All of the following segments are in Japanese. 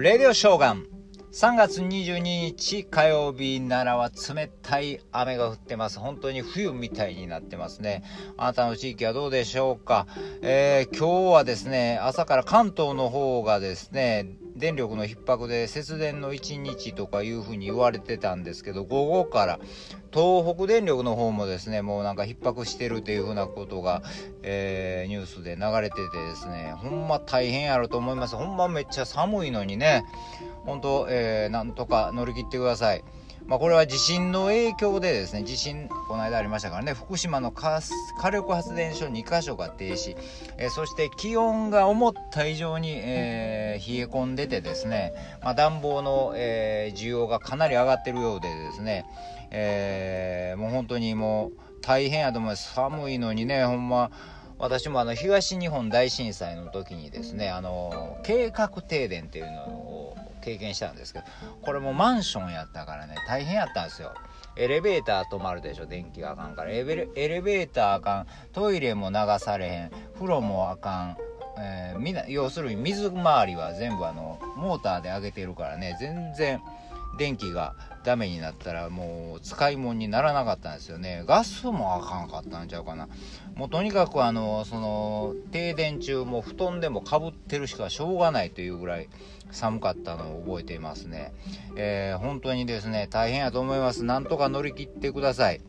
レディオショーガン。3月22日火曜日奈良は冷たい雨が降ってます。本当に冬みたいになってますね。あなたの地域はどうでしょうか、えー、今日はですね朝から関東の方がですね電力の逼迫で節電の1日とかいうふうに言われてたんですけど午後から東北電力の方もですねもうなんか逼迫してるというふうなことが、えー、ニュースで流れててですねほんま大変やろと思いますほんまめっちゃ寒いのにね本当、えー、なんとか乗り切ってください。まあ、これは地震の影響でですね地震この間ありましたからね福島の火力発電所2箇所が停止、えー、そして気温が思った以上に、えー、冷え込んでてですね、まあ、暖房の、えー、需要がかなり上がってるようでですね、えもう本当にもう大変やと思います寒いのにねほんま私もあの東日本大震災の時にですねあの計画停電っていうのを経験したんですけどこれもマンションやったからね大変やったんですよ。エレベーター止まるでしょ電気があかんから。エレエレベーターあかん。トイレも流されへん。風呂もあかん、えー、みな要するに水回りは全部あのモーターで上げてるからね全然電気がダメになったらもう使い物にならなかったんですよね。ガスもあかんかったんちゃうかな。もうとにかくあのその停電中も布団でもかぶってるしかしょうがないというぐらい寒かったのを覚えていますね、えー、本当にですね大変やと思います。なんとか乗り切ってください、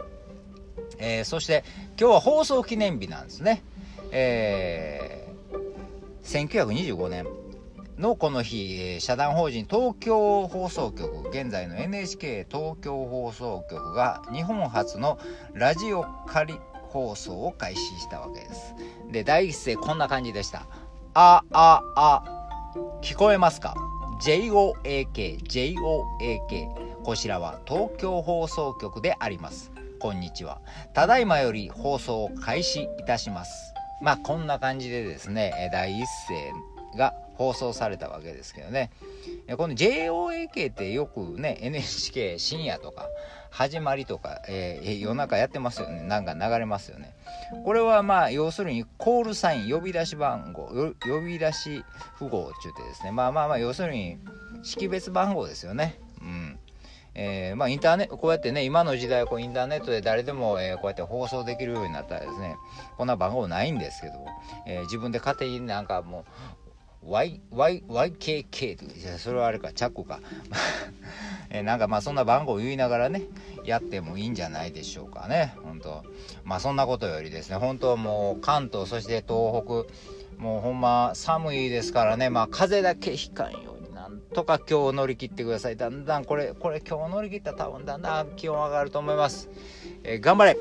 えー、そして今日は放送記念日なんですね。えー、1925年のこの日、社団法人東京放送局、現在の NHK 東京放送局が日本初のラジオ仮放送を開始したわけです。で、第一声こんな感じでした。あ、あ、あ、聞こえますか ?JOAK、JOAK。こちらは東京放送局であります。こんにちは。ただいまより放送を開始いたします。まあ、こんな感じでですね、第一声が放送されたわけですけどね。この JOAK ってよくね NHK 深夜とか始まりとか、えー、夜中やってますよね。なんか流れますよね。これはまあ要するにコールサイン呼び出し番号呼び出し符号って言ってですね。まあまあまあ要するに識別番号ですよね。うん。えー、まあ、インターネットこうやってね今の時代こうインターネットで誰でも、えー、こうやって放送できるようになったらですねこんな番号ないんですけど、えー、自分で勝手になんかもう yykk とそれはあれか、チャックか。えなんかまあそんな番号を言いながらね、やってもいいんじゃないでしょうかね。本当まあそんなことよりですね、本当もう関東、そして東北、もうほんま寒いですからね、まあ風だけひかんようになんとか今日乗り切ってください。だんだんこれ、これ今日乗り切ったら多分だんだん気温上がると思います。え、頑張れ